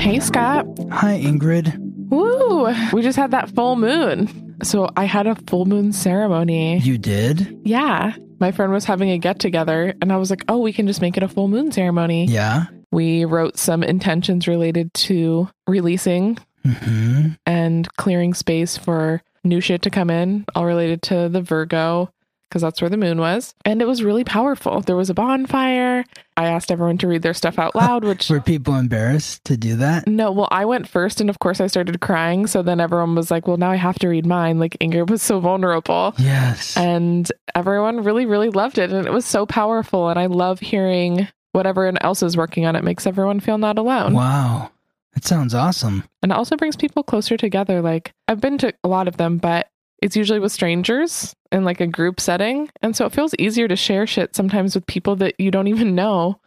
Hey, Scott. Hi, Ingrid. Woo! We just had that full moon. So I had a full moon ceremony. You did? Yeah. My friend was having a get together, and I was like, oh, we can just make it a full moon ceremony. Yeah. We wrote some intentions related to releasing hmm and clearing space for new shit to come in, all related to the Virgo, because that's where the moon was. And it was really powerful. There was a bonfire. I asked everyone to read their stuff out loud, which Were people embarrassed to do that? No, well, I went first, and of course, I started crying. So then everyone was like, "Well, now I have to read mine." Like Ingrid was so vulnerable, Yes. and everyone really, really loved it, and it was so powerful. And I love hearing what everyone else is working on. It makes everyone feel not alone, Wow. That sounds awesome. and it also brings people closer together. Like I've been to a lot of them, but it's usually with strangers in like a group setting, and so it feels easier to share shit sometimes with people that you don't even know.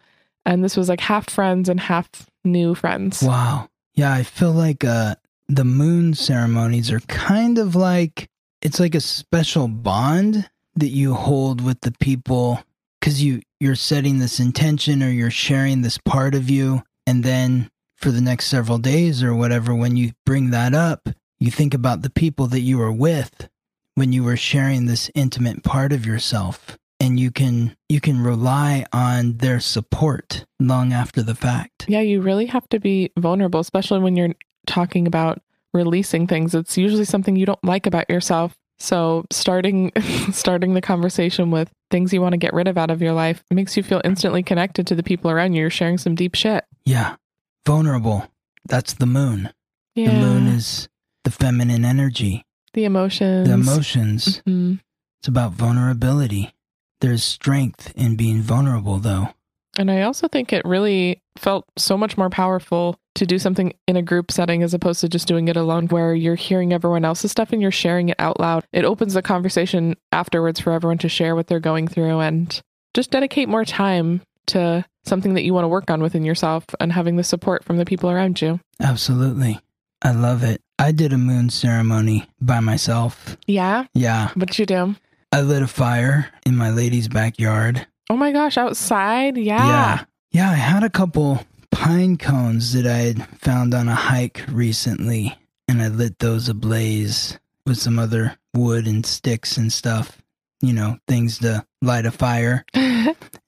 And this was like half friends and half new friends. Wow. Yeah, I feel like uh the moon ceremonies are kind of like it's like a special bond that you hold with the people cuz you you're setting this intention or you're sharing this part of you and then for the next several days or whatever when you bring that up, you think about the people that you were with when you were sharing this intimate part of yourself and you can you can rely on their support long after the fact. Yeah, you really have to be vulnerable, especially when you're talking about releasing things. It's usually something you don't like about yourself. So starting starting the conversation with things you want to get rid of out of your life makes you feel instantly connected to the people around you. You're sharing some deep shit. Yeah. Vulnerable. That's the moon. Yeah. The moon is the feminine energy, the emotions. the emotions. Mhm. It's about vulnerability. There's strength in being vulnerable, though. And I also think it really felt so much more powerful to do something in a group setting as opposed to just doing it alone, where you're hearing everyone else's stuff and you're sharing it out loud. It opens the conversation afterwards for everyone to share what they're going through and just dedicate more time to something that you want to work on within yourself and having the support from the people around you. Absolutely. I love it. I did a moon ceremony by myself. Yeah. Yeah. What'd you do? I lit a fire in my lady's backyard. Oh my gosh, outside? Yeah. Yeah. Yeah, I had a couple pine cones that I had found on a hike recently, and I lit those ablaze with some other wood and sticks and stuff, you know, things to light a fire.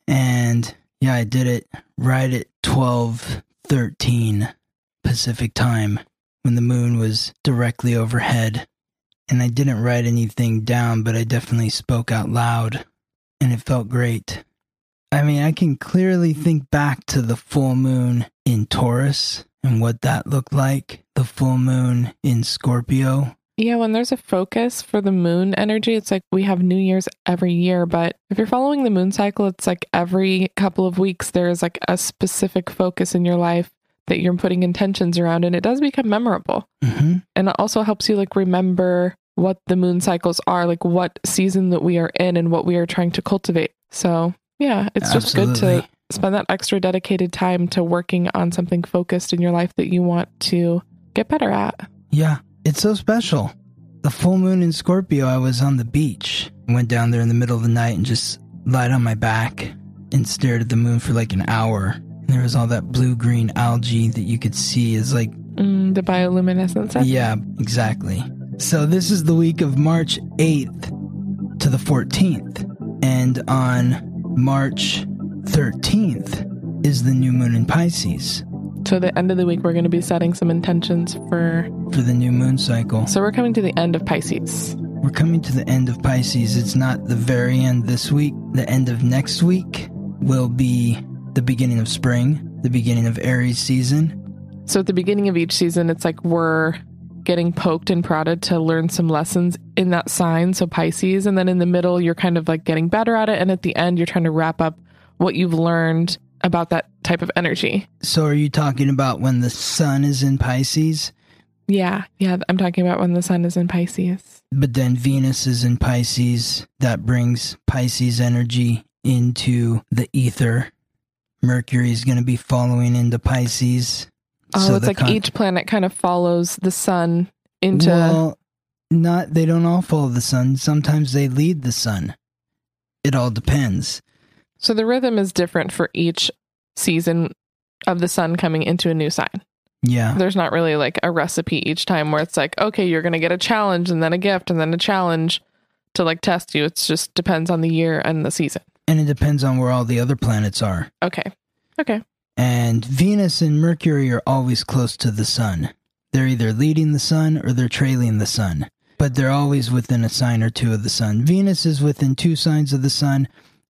And yeah, I did it right at 12:13 Pacific time when the moon was directly overhead. And I didn't write anything down, but I definitely spoke out loud, and it felt great. I mean, I can clearly think back to the full moon in Taurus and what that looked like, the full moon in Scorpio. Yeah, when there's a focus for the moon energy, it's like we have New Year's every year. But if you're following the moon cycle, it's like every couple of weeks, there's like a specific focus in your life that you're putting intentions around, and it does become memorable. hmm And it also helps you like remember what the moon cycles are, like what season that we are in and what we are trying to cultivate. So, yeah, it's just good to spend that extra dedicated time to working on something focused in your life that you want to get better at. Yeah, it's so special. The full moon in Scorpio, I was on the beach. Went down there in the middle of the night and just lied on my back and stared at the moon for like an hour. There was all that blue green algae that you could see is like, Mm, the bioluminescent stuff. yeah, exactly. So this is the week of March 8th to the 14th. And on March 13th is the new moon in Pisces So the end of the week, we're going to be setting some intentions for. for the new moon cycle. So we're coming to the end of Pisces. We're coming to the end of Pisces. It's not the very end this week. The end of next week will be the beginning of spring, the beginning of Aries season. So at the beginning of each season, it's like we're getting poked and prodded to learn some lessons in that sign. So Pisces, and then in the middle, you're kind of like getting better at it, and at the end, you're trying to wrap up what you've learned about that type of energy. So are you talking about when the sun is in Pisces, Yeah, yeah. I'm talking about when the sun is in Pisces. but then Venus is in Pisces? That brings Pisces energy into the ether. Mercury is going to be following into Pisces. Oh, So it's like con- each planet kind of follows the sun into. Well, not they don't all follow the sun. Sometimes they lead the sun. It all depends. so the rhythm is different for each season of the sun coming into a new sign. Yeah. There's not really like a recipe each time where it's like, okay, you're going to get a challenge and then a gift and then a challenge to like test you. It just depends on the year and the season. And it depends on where all the other planets are. Okay. Okay. And Venus and Mercury are always close to the sun. They're either leading the sun or they're trailing the sun, but they're always within a sign or two of the sun. Venus is within two signs of the sun.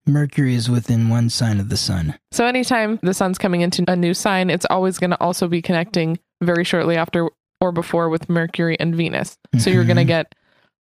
Mercury is within one sign of the sun. So anytime the sun's coming into a new sign, it's always going to also be connecting very shortly after or before with Mercury and Venus. So you're going to mm-hmm. get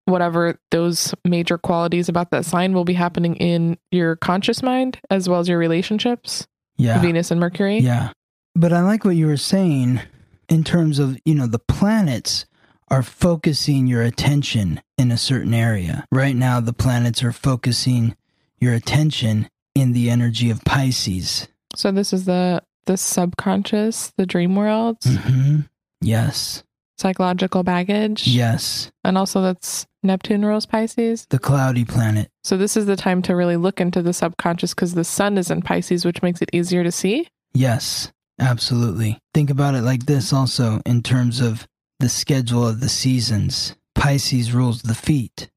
whatever those major qualities about that sign will be happening in your conscious mind as well as your relationships, Yeah. Venus and Mercury. Yeah. But I like what you were saying in terms of, you know, the planets are focusing your attention in a certain area. Right now, the planets are focusing your attention in the energy of Pisces. So this is the the subconscious, the dream worlds, hmm Yes. psychological baggage, Yes. and also that's Neptune rules Pisces. The cloudy planet. So this is the time to really look into the subconscious because the sun is in Pisces, which makes it easier to see. Yes. Absolutely. Think about it like this also in terms of the schedule of the seasons. Pisces rules the feet.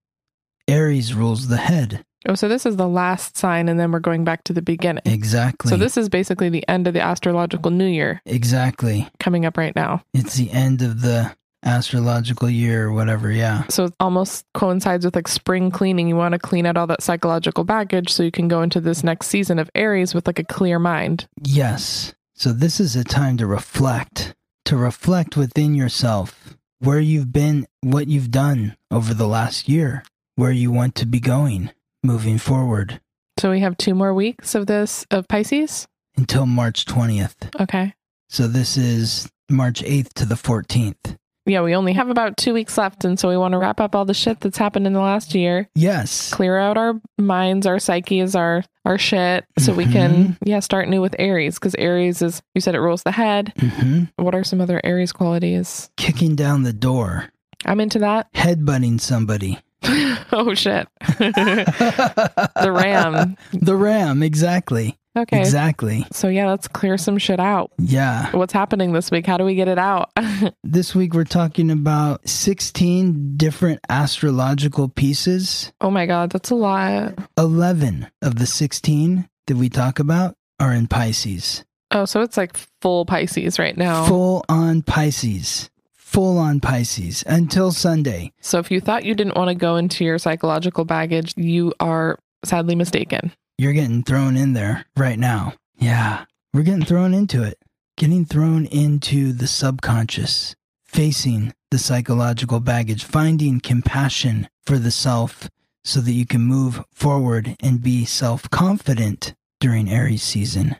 Aries rules the head. Oh, so this is the last sign, and then we're going back to the beginning. Exactly. So this is basically the end of the astrological new year Exactly. coming up right now. It's the end of the astrological year or whatever. Yeah. So it almost coincides with like spring cleaning. You want to clean out all that psychological baggage so you can go into this next season of Aries with like a clear mind. Yes. So this is a time to reflect, to reflect within yourself where you've been, what you've done over the last year, where you want to be going moving forward So we have two more weeks of this of Pisces. until March 20th. Okay. So this is March 8th to the 14th. Yeah, we only have about two weeks left. And so we want to wrap up all the shit that's happened in the last year, Yes. clear out our minds, our psyches, our, our shit, so we can, yeah, start new with Aries. Because Aries is, you said it rules the head. hmm What are some other Aries qualities? Kicking down the door, I'm into that. headbutting somebody. oh, shit. the ram. The ram, exactly. Okay. Exactly. So, yeah, let's clear some shit out. Yeah. What's happening this week? How do we get it out? This week we're talking about 16 different astrological pieces. oh my God, that's a lot. 11 of the 16 that we talk about are in Pisces. Oh, so it's like full Pisces right now. Full on Pisces. Full on Pisces until Sunday. So if you thought you didn't want to go into your psychological baggage, you are sadly mistaken. You're getting thrown in there right now. Yeah. We're getting thrown into it. Getting thrown into the subconscious, facing the psychological baggage, finding compassion for the self so that you can move forward and be self confident during Aries season.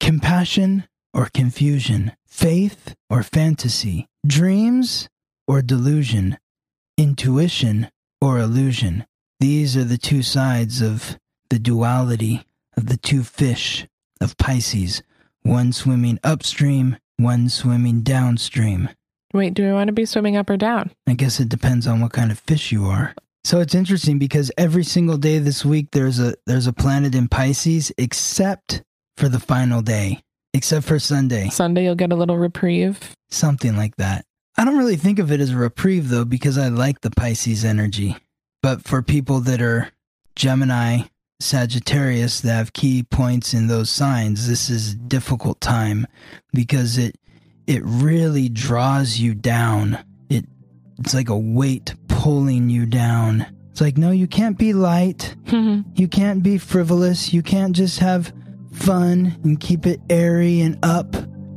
Compassion or confusion, faith or fantasy, dreams or delusion, intuition or illusion. These are the two sides of the duality of the two fish of Pisces, one swimming upstream, one swimming downstream. Wait, do we want to be swimming up or down? I guess it depends on what kind of fish you are. So it's interesting because every single day this week there's a there's a planet in Pisces except for the final day, except for Sunday, Sunday, you'll get a little reprieve. something like that. I don't really think of it as a reprieve though because I like the Pisces energy. But for people that are Gemini, Sagittarius that have key points in those signs, this is a difficult time because it it really draws you down. It it's like a weight pulling you down. It's like no, you can't be light. Mm-hmm. You can't be frivolous. You can't just have fun and keep it airy and up.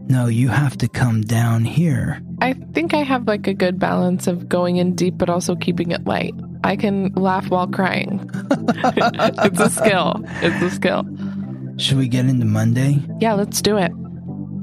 No, you have to come down here. I think I have like a good balance of going in deep, but also keeping it light. I can laugh while crying. it's a skill. It's a skill. Should we get into Monday? Yeah, let's do it.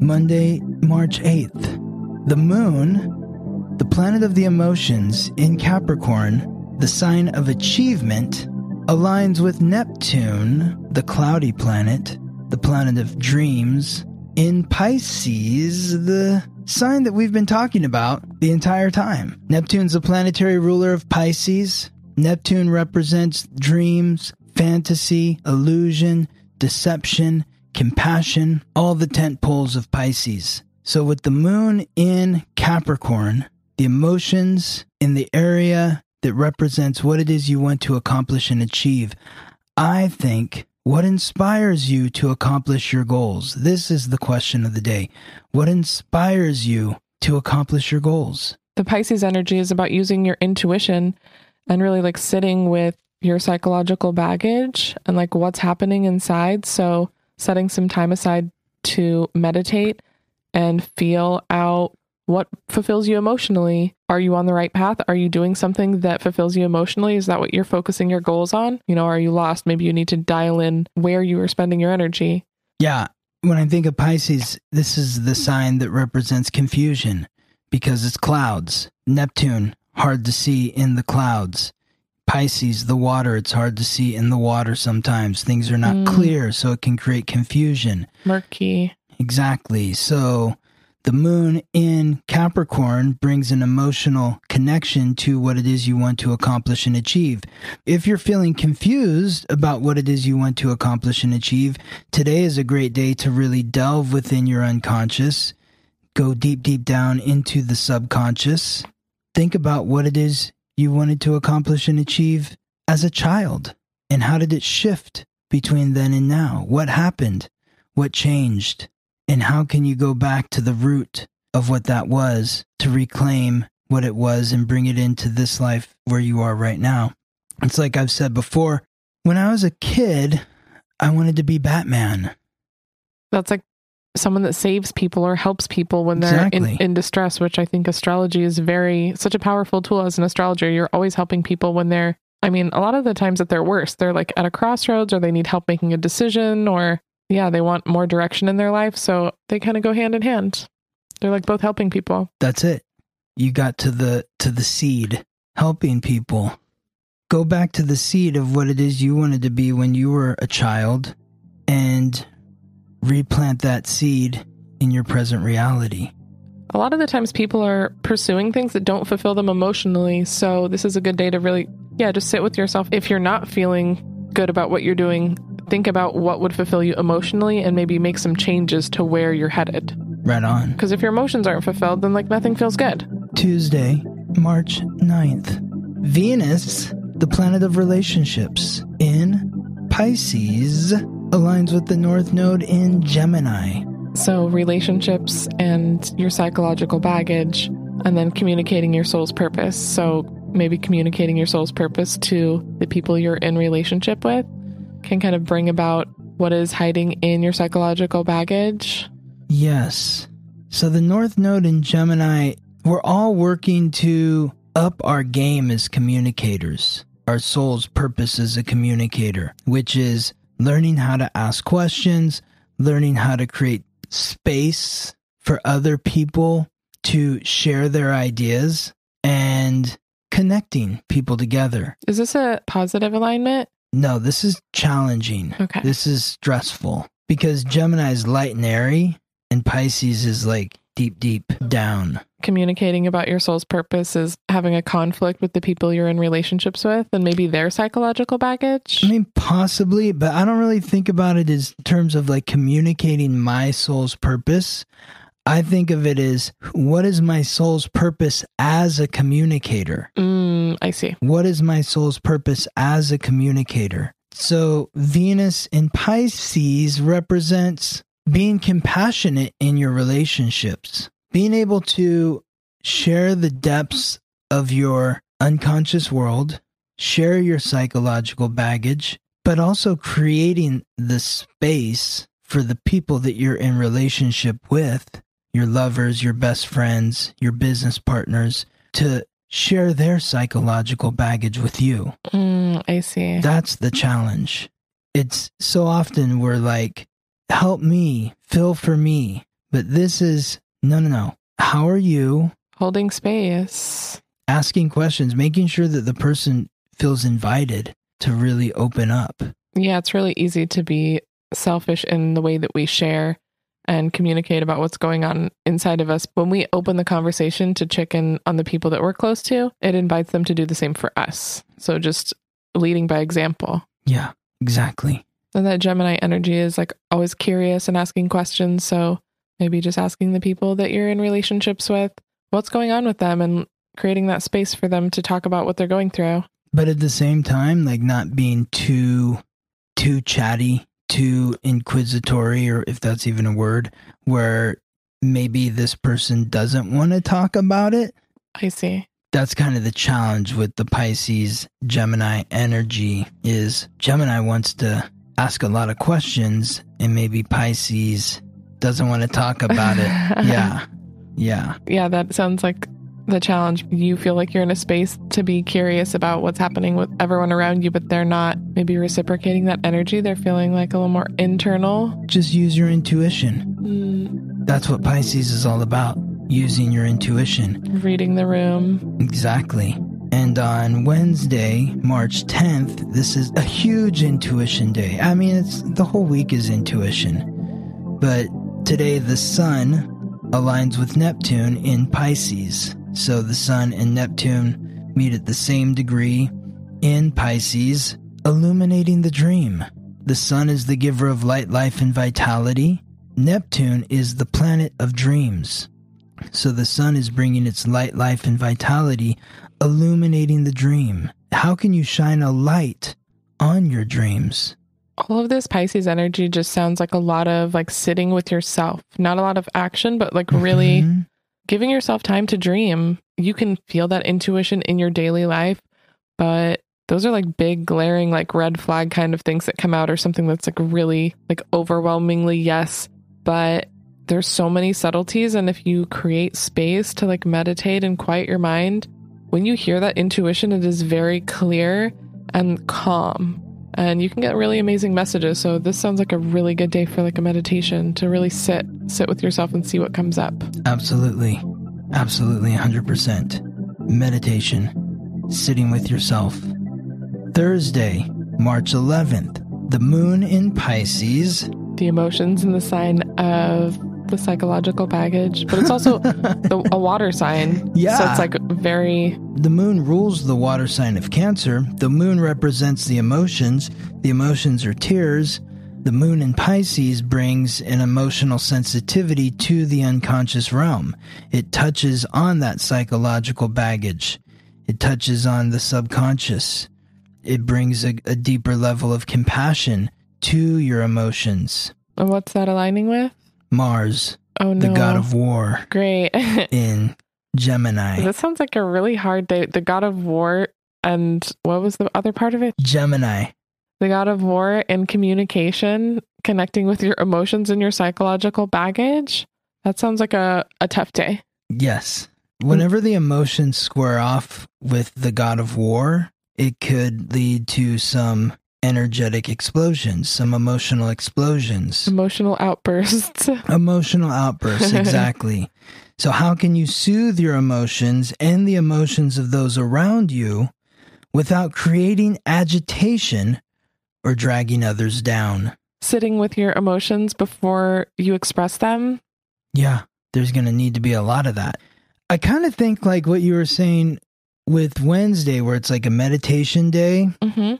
Monday, March 8th. The moon, the planet of the emotions in Capricorn, the sign of achievement, aligns with Neptune, the cloudy planet, the planet of dreams, in Pisces, the sign that we've been talking about the entire time. Neptune's the planetary ruler of Pisces. Neptune represents dreams, fantasy, illusion, deception, compassion, all the tent poles of Pisces. So, with the moon in Capricorn, the emotions in the area that represents what it is you want to accomplish and achieve, I think what inspires you to accomplish your goals? This is the question of the day. What inspires you to accomplish your goals? The Pisces energy is about using your intuition and really like sitting with your psychological baggage and like what's happening inside. So, setting some time aside to meditate and feel out what fulfills you emotionally. Are you on the right path? Are you doing something that fulfills you emotionally? Is that what you're focusing your goals on? You know, are you lost? Maybe you need to dial in where you are spending your energy. Yeah. When I think of Pisces, this is the sign that represents confusion because it's clouds. Neptune, hard to see in the clouds. Pisces, the water, it's hard to see in the water sometimes. Things are not Mm. clear, so it can create confusion. Murky. Exactly. So the moon in Capricorn brings an emotional connection to what it is you want to accomplish and achieve. If you're feeling confused about what it is you want to accomplish and achieve, today is a great day to really delve within your unconscious, go deep, deep down into the subconscious. Think about what it is you wanted to accomplish and achieve as a child and how did it shift between then and now? What happened? What changed? And how can you go back to the root of what that was to reclaim what it was and bring it into this life where you are right now? It's like I've said before when I was a kid, I wanted to be Batman. That's like someone that saves people or helps people when they're in, Exactly. in distress, which I think astrology is very, such a powerful tool as an astrologer. You're always helping people when they're, I mean, a lot of the times at their worst, they're like at a crossroads or they need help making a decision or, yeah, they want more direction in their life. So they kind of go hand in hand. They're like both helping people. That's it. You got to the to the seed, helping people. Go back to the seed of what it is you wanted to be when you were a child and replant that seed in your present reality. A lot of the times people are pursuing things that don't fulfill them emotionally. So this is a good day to really, yeah, just sit with yourself. If you're not feeling good about what you're doing, think about what would fulfill you emotionally and maybe make some changes to where you're headed. Right on. Because if your emotions aren't fulfilled, then like nothing feels good. Tuesday, March 9th. Venus, the planet of relationships, in Pisces, aligns with the North Node in Gemini. So relationships and your psychological baggage, and then communicating your soul's purpose. So maybe communicating your soul's purpose to the people you're in relationship with can kind of bring about what is hiding in your psychological baggage. Yes. So the North Node in Gemini, we're all working to up our game as communicators. Our soul's purpose as a communicator, which is learning how to ask questions, learning how to create space for other people to share their ideas and connecting people together. Is this a positive alignment? No, this is challenging. Okay. This is stressful because Gemini is light and airy, and Pisces is like deep, deep down. Communicating about your soul's purpose is having a conflict with the people you're in relationships with and maybe their psychological baggage. I mean, possibly, but I don't really think about it as terms of like communicating my soul's purpose. I think of it as what is my soul's purpose as a communicator? Mm, I see. What is my soul's purpose as a communicator? So, Venus in Pisces represents being compassionate in your relationships, being able to share the depths of your unconscious world, share your psychological baggage, but also creating the space for the people that you're in relationship with, your lovers, your best friends, your business partners, to share their psychological baggage with you. Mm, I see. That's the challenge. it's so often we're like, help me, fill for me. But this is no, no, no. How are you? Holding space. Asking questions, making sure that the person feels invited to really open up. Yeah, it's really easy to be selfish in the way that we share and communicate about what's going on inside of us. When we open the conversation to check in on the people that we're close to, it invites them to do the same for us. So just leading by example. Yeah, exactly. And that Gemini energy is like always curious and asking questions. So maybe just asking the people that you're in relationships with what's going on with them and creating that space for them to talk about what they're going through. But at the same time, like not being too too chatty, too inquisitory, or if that's even a word, where maybe this person doesn't want to talk about it. I see. That's kind of the challenge with the Pisces Gemini energy is Gemini wants to ask a lot of questions and maybe Pisces doesn't want to talk about it. yeah. Yeah. Yeah, that sounds like the challenge. You feel like you're in a space to be curious about what's happening with everyone around you, but they're not maybe reciprocating that energy. They're feeling like a little more internal. Just use your intuition. Mm, That's what Pisces is all about. Using your intuition. reading the room. Exactly. And on Wednesday, March 10th, this is a huge intuition day. I mean, it's the whole week is intuition. But today the sun aligns with Neptune in Pisces. So the sun and Neptune meet at the same degree in Pisces, illuminating the dream. The sun is the giver of light, life, and vitality. Neptune is the planet of dreams. So the sun is bringing its light, life, and vitality, illuminating the dream. How can you shine a light on your dreams? All of this Pisces energy just sounds like a lot of like sitting with yourself. Not a lot of action, but like really Mhm. Giving yourself time to dream. You can feel that intuition in your daily life, but those are like big glaring like red flag kind of things that come out or something that's like really like overwhelmingly yes, but there's so many subtleties and if you create space to like meditate and quiet your mind, when you hear that intuition it is very clear and calm. And you can get really amazing messages. So this sounds like a really good day for like a meditation to really sit sit with yourself and see what comes up. Absolutely. Absolutely 100%. Meditation. Sitting with yourself. Thursday, March 11th. The moon in Pisces. the emotions in the sign of the psychological baggage, but it's also the, a water sign. Yeah. So it's like very, The moon rules the water sign of Cancer. The moon represents the emotions. The emotions are tears. The moon in Pisces brings an emotional sensitivity to the unconscious realm. It touches on that psychological baggage. It touches on the subconscious. It brings a, a deeper level of compassion to your emotions. And what's that aligning with? Mars, Oh the god of war Great. in Gemini. this sounds like a really hard day. The god of war and what was the other part of it? Gemini. The god of war and communication, connecting with your emotions and your psychological baggage. That sounds like a, a tough day. Yes. Whenever the emotions square off with the god of war, it could lead to some energetic explosions, some emotional explosions, Emotional outbursts. emotional outbursts. Exactly. so, how can you soothe your emotions and the emotions of those around you without creating agitation or dragging others down? Sitting with your emotions before you express them. Yeah, there's going to need to be a lot of that. I kind of think like what you were saying with Wednesday, where it's like a meditation day. Mm-hmm.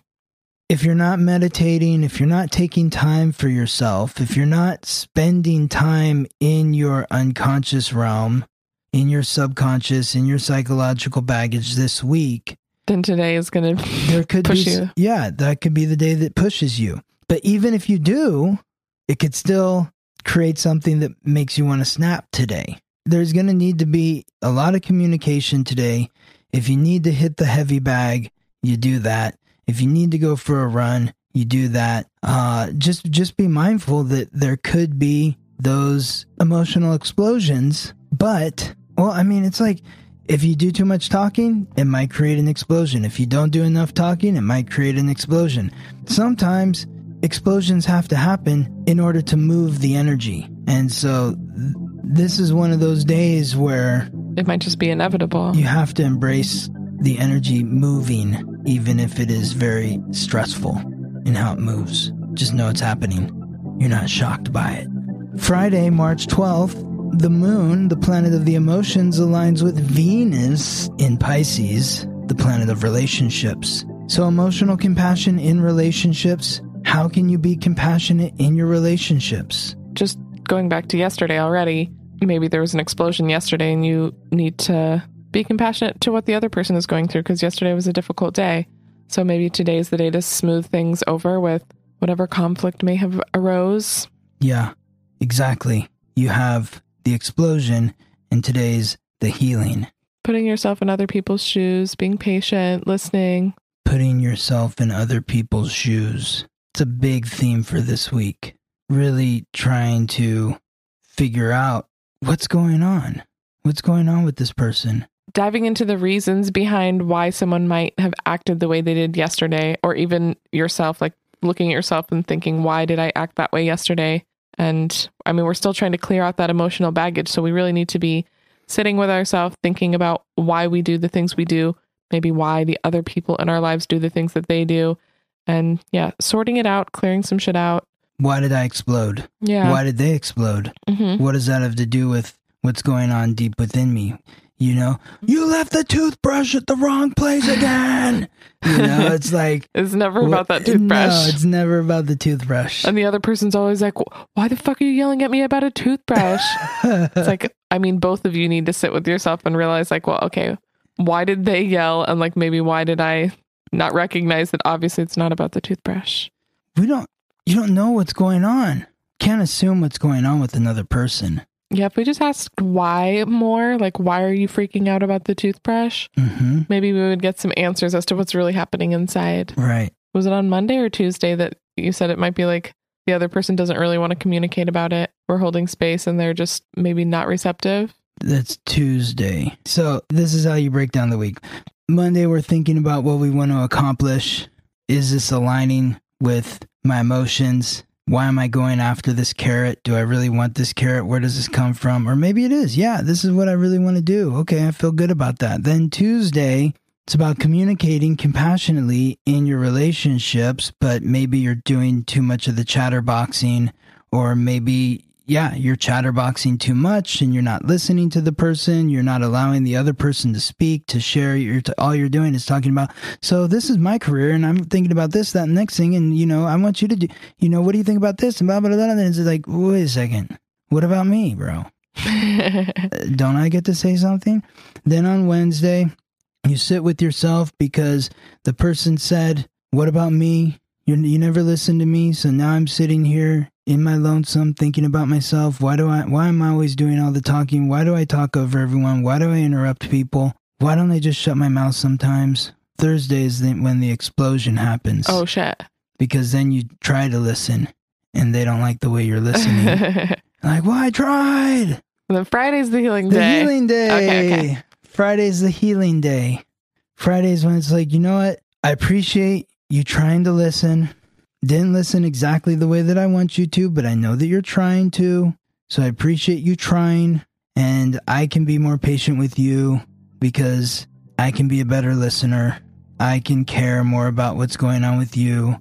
If you're not meditating, if you're not taking time for yourself, if you're not spending time in your unconscious realm, in your subconscious, in your psychological baggage this week, Then today is going to there could Push be you. yeah that could be the day that pushes you. But even if you do it could still create something that makes you want to snap today. There's going to need to be a lot of communication today. If you need to hit the heavy bag you do that if you need to go for a run you do that uh, just just be mindful that there could be those emotional explosions but well i mean it's like if you do too much talking, it might create an explosion. If you don't do enough talking, it might create an explosion. Sometimes explosions have to happen in order to move the energy. And so th- this is one of those days where It might just be inevitable. you have to embrace the energy moving, even if it is very stressful in how it moves. Just know it's happening. You're not shocked by it. Friday, March 12th, the moon, the planet of the emotions, aligns with Venus in Pisces, the planet of relationships. So, emotional compassion in relationships. How can you be compassionate in your relationships? Just going back to yesterday already, maybe there was an explosion yesterday and you need to be compassionate to what the other person is going through because yesterday was a difficult day. So maybe today is the day to smooth things over with whatever conflict may have arose. Yeah, exactly. You have the explosion, and today's the healing. Putting yourself in other people's shoes, being patient, listening. Putting yourself in other people's shoes. It's a big theme for this week. Really trying to figure out what's going on. What's going on with this person? Diving into the reasons behind why someone might have acted the way they did yesterday, or even yourself, like looking at yourself and thinking, why did I act that way yesterday? And I mean, we're still trying to clear out that emotional baggage. So we really need to be sitting with ourselves, thinking about why we do the things we do, maybe why the other people in our lives do the things that they do. And yeah, sorting it out, clearing some shit out. Why did I explode? Yeah. Why did they explode? hmm What does that have to do with what's going on deep within me? You know, you left the toothbrush at the wrong place again. you know, it's like It's never about that toothbrush. No, it's never about the toothbrush. and the other person's always like, why the fuck are you yelling at me about a toothbrush? It's like, I mean, both of you need to sit with yourself and realize, like, well, okay, why did they yell? And like, maybe why did I not recognize that obviously it's not about the toothbrush? we don't. You don't know what's going on. Can't assume what's going on with another person. Yeah, if we just asked why more, like, why are you freaking out about the toothbrush? hmm Maybe we would get some answers as to what's really happening inside. Right. Was it on Monday or Tuesday that you said it might be like the other person doesn't really want to communicate about it? We're holding space and they're just maybe not receptive. That's Tuesday. So this is how you break down the week. Monday, we're thinking about what we want to accomplish. Is this aligning with my emotions? Why am I going after this carrot? Do I really want this carrot? Where does this come from? Or maybe it is. Yeah, this is what I really want to do. Okay, I feel good about that. Then Tuesday, it's about communicating compassionately in your relationships, but maybe you're doing too much of the chatterboxing, or maybe, yeah, you're chatterboxing too much and you're not listening to the person. You're not allowing the other person to speak, to share. You're t- all you're doing is talking about, so this is my career and I'm thinking about this, that, and next thing. And, you know, I want you to do, you know, what do you think about this? And blah, blah, blah. And it's like, wait a second. What about me, bro? Uh, don't I get to say something? Then on Wednesday, you sit with yourself because the person said, What about me? You, you never listened to me, so now I'm sitting here in my lonesome thinking about myself. Why do I why am I always doing all the talking? Why do I talk over everyone? Why do I interrupt people? Why don't I just shut my mouth sometimes? Thursday is the, when the explosion happens oh, shit. because then you try to listen and they don't like the way you're listening. like, well, I tried. then Friday's the healing The day. The healing day. Okay, okay. Friday's the healing day. Friday's when it's like, you know what? I appreciate you trying to listen. Didn't listen exactly the way that I want you to, but I know that you're trying to. So I appreciate you trying. And I can be more patient with you because I can be a better listener. I can care more about what's going on with you.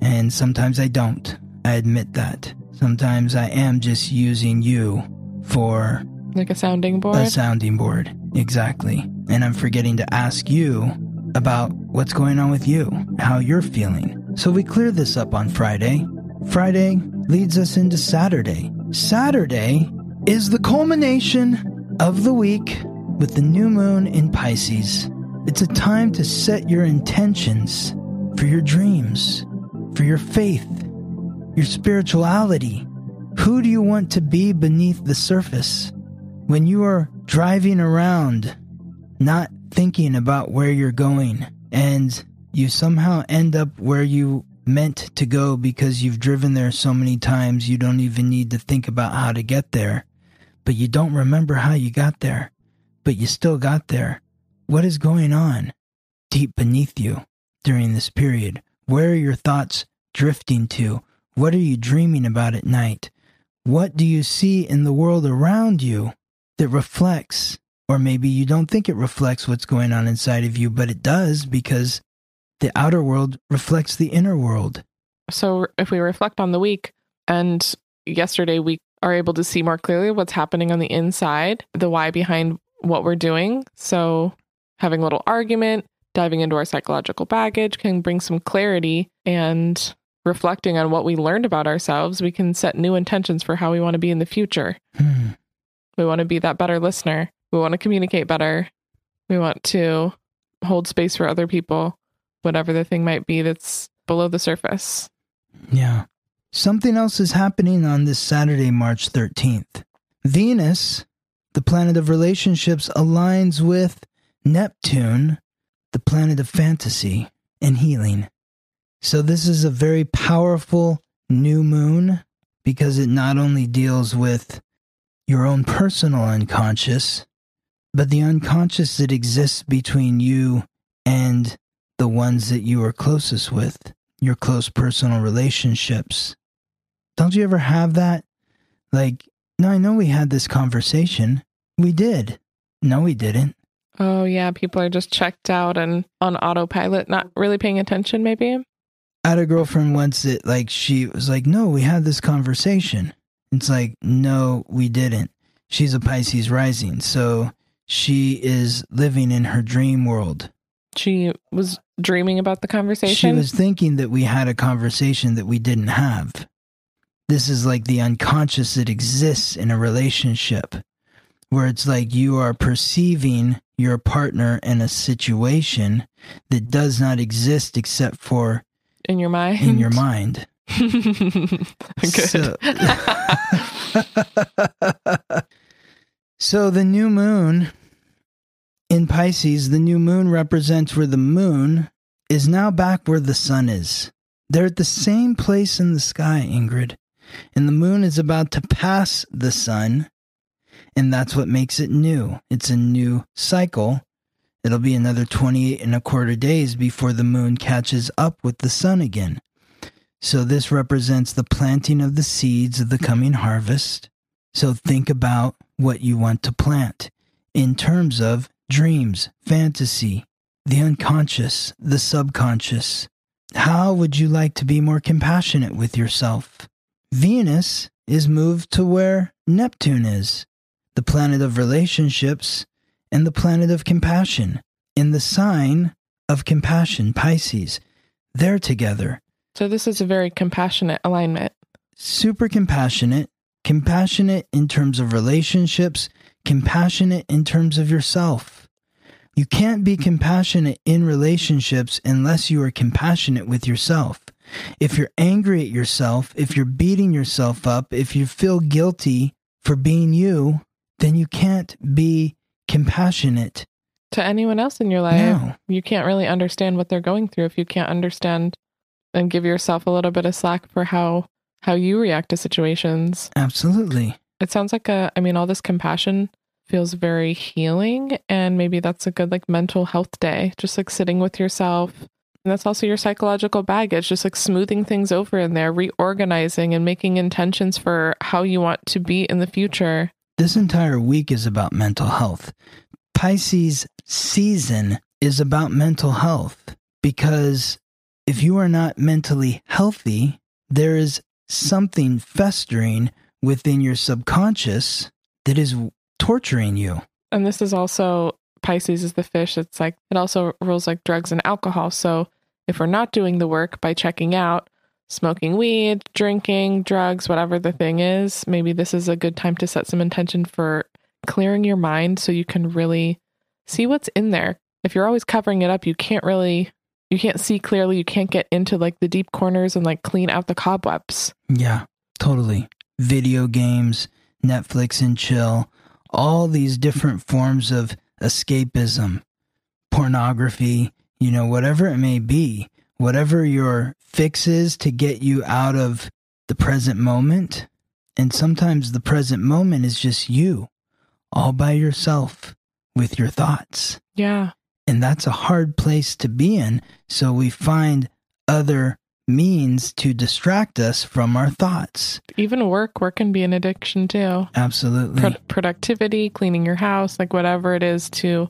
And sometimes I don't. I admit that. Sometimes I am just using you for like a sounding board. a sounding board. Exactly. And I'm forgetting to ask you about what's going on with you, how you're feeling. So we clear this up on Friday. Friday leads us into Saturday. Saturday is the culmination of the week with the new moon in Pisces. It's a time to set your intentions for your dreams, for your faith, your spirituality. Who do you want to be beneath the surface? when you are driving around, not thinking about where you're going, and you somehow end up where you meant to go because you've driven there so many times you don't even need to think about how to get there, but you don't remember how you got there, but you still got there. What is going on deep beneath you during this period? Where are your thoughts drifting to? What are you dreaming about at night? What do you see in the world around you that reflects, or maybe you don't think it reflects what's going on inside of you, but it does because the outer world reflects the inner world. So if we reflect on the week and yesterday we are able to see more clearly what's happening on the inside, the why behind what we're doing. So having a little argument, diving into our psychological baggage can bring some clarity and reflecting on what we learned about ourselves, we can set new intentions for how we want to be in the future. Hmm. We want to be that better listener. We want to communicate better. We want to hold space for other people, whatever the thing might be that's below the surface. Yeah. Something else is happening on this Saturday, March 13th. Venus, the planet of relationships, aligns with Neptune, the planet of fantasy and healing. So, this is a very powerful new moon because it not only deals with your own personal unconscious, but the unconscious that exists between you and the ones that you are closest with, your close personal relationships. Don't you ever have that? Like, no, I know we had this conversation. We did. No, we didn't. Oh, yeah. People are just checked out and on autopilot, not really paying attention, maybe. I had a girlfriend once that, like, she was like, no, we had this conversation. It's like, no, we didn't. She's a Pisces rising. So she is living in her dream world. She was dreaming about the conversation. She was thinking that we had a conversation that we didn't have. This is like the unconscious that exists in a relationship where it's like you are perceiving your partner in a situation that does not exist except for in your mind. in your mind. So, so the new moon in Pisces, the new moon represents where the moon is now back where the sun is. They're at the same place in the sky, Ingrid. And the moon is about to pass the sun. And that's what makes it new. It's a new cycle. It'll be another 28 and a quarter days before the moon catches up with the sun again. So, this represents the planting of the seeds of the coming harvest. So, think about what you want to plant in terms of dreams, fantasy, the unconscious, the subconscious. How would you like to be more compassionate with yourself? Venus is moved to where Neptune is, the planet of relationships and the planet of compassion, in the sign of compassion, Pisces. They're together. So this is a very compassionate alignment. Super compassionate, compassionate in terms of relationships, compassionate in terms of yourself. You can't be compassionate in relationships unless you are compassionate with yourself. If you're angry at yourself, if you're beating yourself up, if you feel guilty for being you, then you can't be compassionate. To anyone else in your life, No. you can't really understand what they're going through if you can't understand and give yourself a little bit of slack for how how you react to situations. Absolutely. It sounds like a I mean all this compassion feels very healing and maybe that's a good like mental health day just like sitting with yourself and that's also your psychological baggage just like smoothing things over in there reorganizing and making intentions for how you want to be in the future This entire week is about mental health. Pisces season is about mental health because if you are not mentally healthy, there is something festering within your subconscious that is torturing you. and this is also pisces is the fish. It's like it also rules like drugs and alcohol. So if we're not doing the work by checking out smoking weed drinking drugs whatever the thing is maybe this is a good time to set some intention for clearing your mind so you can really see what's in there. If you're always covering it up you can't really you can't see clearly. You can't get into like the deep corners and like clean out the cobwebs. Yeah, totally. Video games, Netflix and chill, all these different forms of escapism, pornography, you know, whatever it may be, whatever your fix is to get you out of the present moment. And sometimes the present moment is just you, all by yourself with your thoughts. yeah And that's a hard place to be in. So we find other means to distract us from our thoughts. Even work, work can be an addiction too. Absolutely. Pro- productivity, cleaning your house, like whatever it is to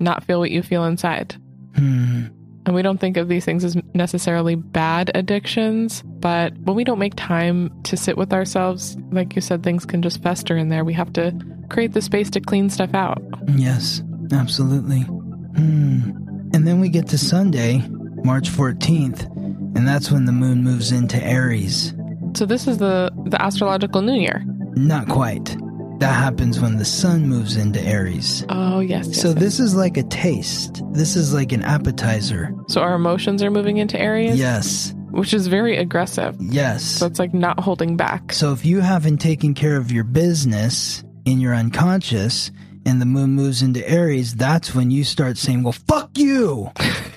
not feel what you feel inside. Hmm. And we don't think of these things as necessarily bad addictions, but when we don't make time to sit with ourselves, like you said, things can just fester in there. We have to create the space to clean stuff out. Yes, absolutely. Hmm. And then we get to Sunday, March 14th, and that's when the moon moves into Aries. So this is the the astrological new year. Not quite. That happens when the sun moves into Aries. Oh, yes. yes So yes. this is like a taste. This is like an appetizer. So our emotions are moving into Aries? Yes. which is very aggressive. Yes. So it's like not holding back. So if you haven't taken care of your business in your unconscious and the moon moves into Aries, that's when you start saying, Well, fuck you.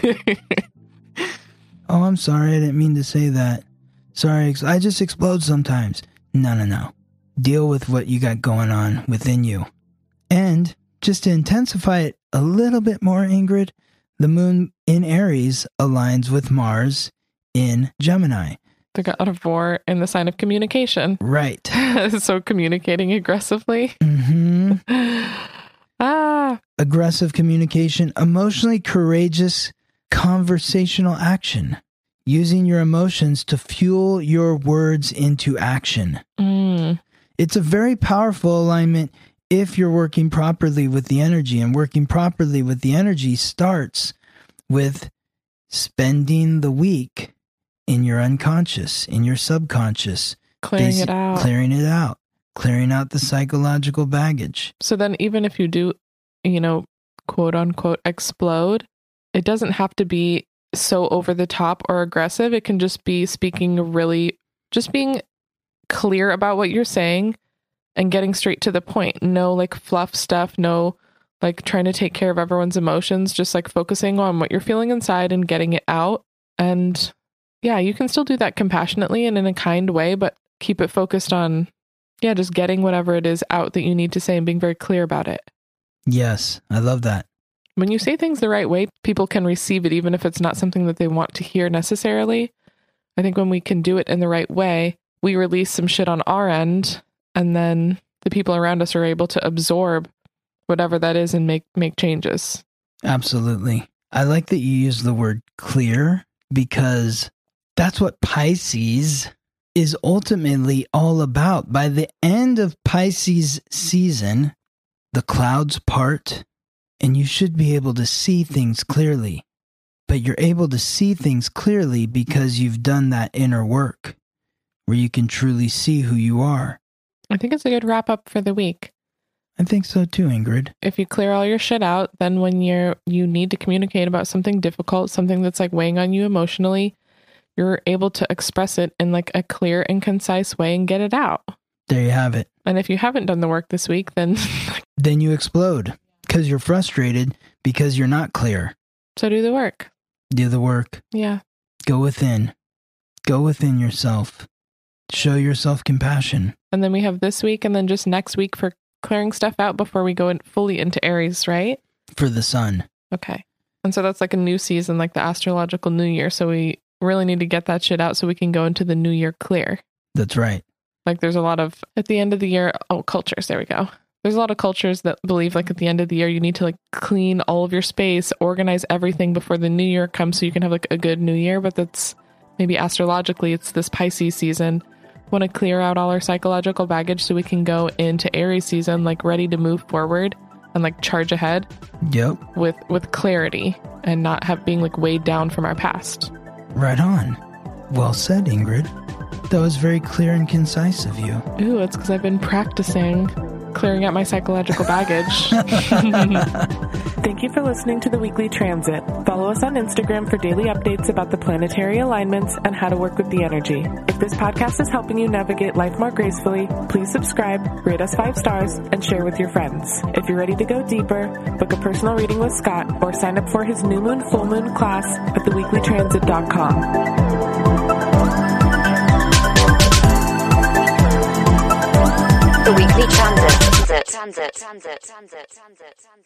oh, I'm sorry. I didn't mean to say that. Sorry. I just explode sometimes. No, no, no. Deal with what you got going on within you. And just to intensify it a little bit more, Ingrid, the moon in Aries aligns with Mars in Gemini. the god of war in the sign of communication. Right. so communicating aggressively. hmm ah, aggressive communication, emotionally courageous conversational action, using your emotions to fuel your words into action. mm, It's a very powerful alignment if you're working properly with the energy, and working properly with the energy starts with spending the week in your unconscious, in your subconscious, clearing it out. clearing it out, clearing out the psychological baggage. So then, even if you do, you know, quote unquote, explode, it doesn't have to be so over the top or aggressive. It can just be speaking really, just being clear about what you're saying and getting straight to the point. No like fluff stuff, no like trying to take care of everyone's emotions, just like focusing on what you're feeling inside and getting it out. And yeah, you can still do that compassionately and in a kind way, but keep it focused on yeah, just getting whatever it is out that you need to say and being very clear about it. Yes, I love that. When you say things the right way, people can receive it, even if it's not something that they want to hear necessarily. I think when we can do it in the right way, we release some shit on our end, and then the people around us are able to absorb whatever that is and make make changes. Absolutely. I like that you use the word clear because that's what Pisces is ultimately all about. By the end of Pisces season, the clouds part and you should be able to see things clearly. But you're able to see things clearly because you've done that inner work where you can truly see who you are. I think it's a good wrap up for the week. I think so too, Ingrid. If you clear all your shit out, then when you're you need to communicate about something difficult, something that's like weighing on you emotionally, you're able to express it in like a clear and concise way and get it out. There you have it. And if you haven't done the work this week, then Then you explode because you're frustrated because you're not clear. so do the work. Do the work. Yeah. Go within. Go within yourself. Show yourself compassion. And then we have this week and then just next week for clearing stuff out before we go in fully into Aries, right? for the sun. Okay. And so that's like a new season, like the astrological new year. So we really need to get that shit out so we can go into the new year clear. That's right. Like there's a lot of at the end of the year, oh, cultures, there we go. There's a lot of cultures that believe like at the end of the year you need to like clean all of your space, organize everything before the new year comes so you can have like a good new year, but that's maybe astrologically it's this Pisces season. Want to clear out all our psychological baggage so we can go into Aries season like ready to move forward and like charge ahead Yep. with with clarity and not have being like weighed down from our past. Right on. Well said, Ingrid. That was very clear and concise of you. Ooh, it's because I've been practicing clearing out my psychological baggage. Thank you for listening to the weekly transit. Follow us on Instagram for daily updates about the planetary alignments and how to work with the energy. If this podcast is helping you navigate life more gracefully, please subscribe, rate us five stars, and share with your friends. If you're ready to go deeper, book a personal reading with Scott or sign up for his new moon, full moon class at theweeklytransit.com. transit. Transit. Transit. Transit. Transit. Transit. Transit.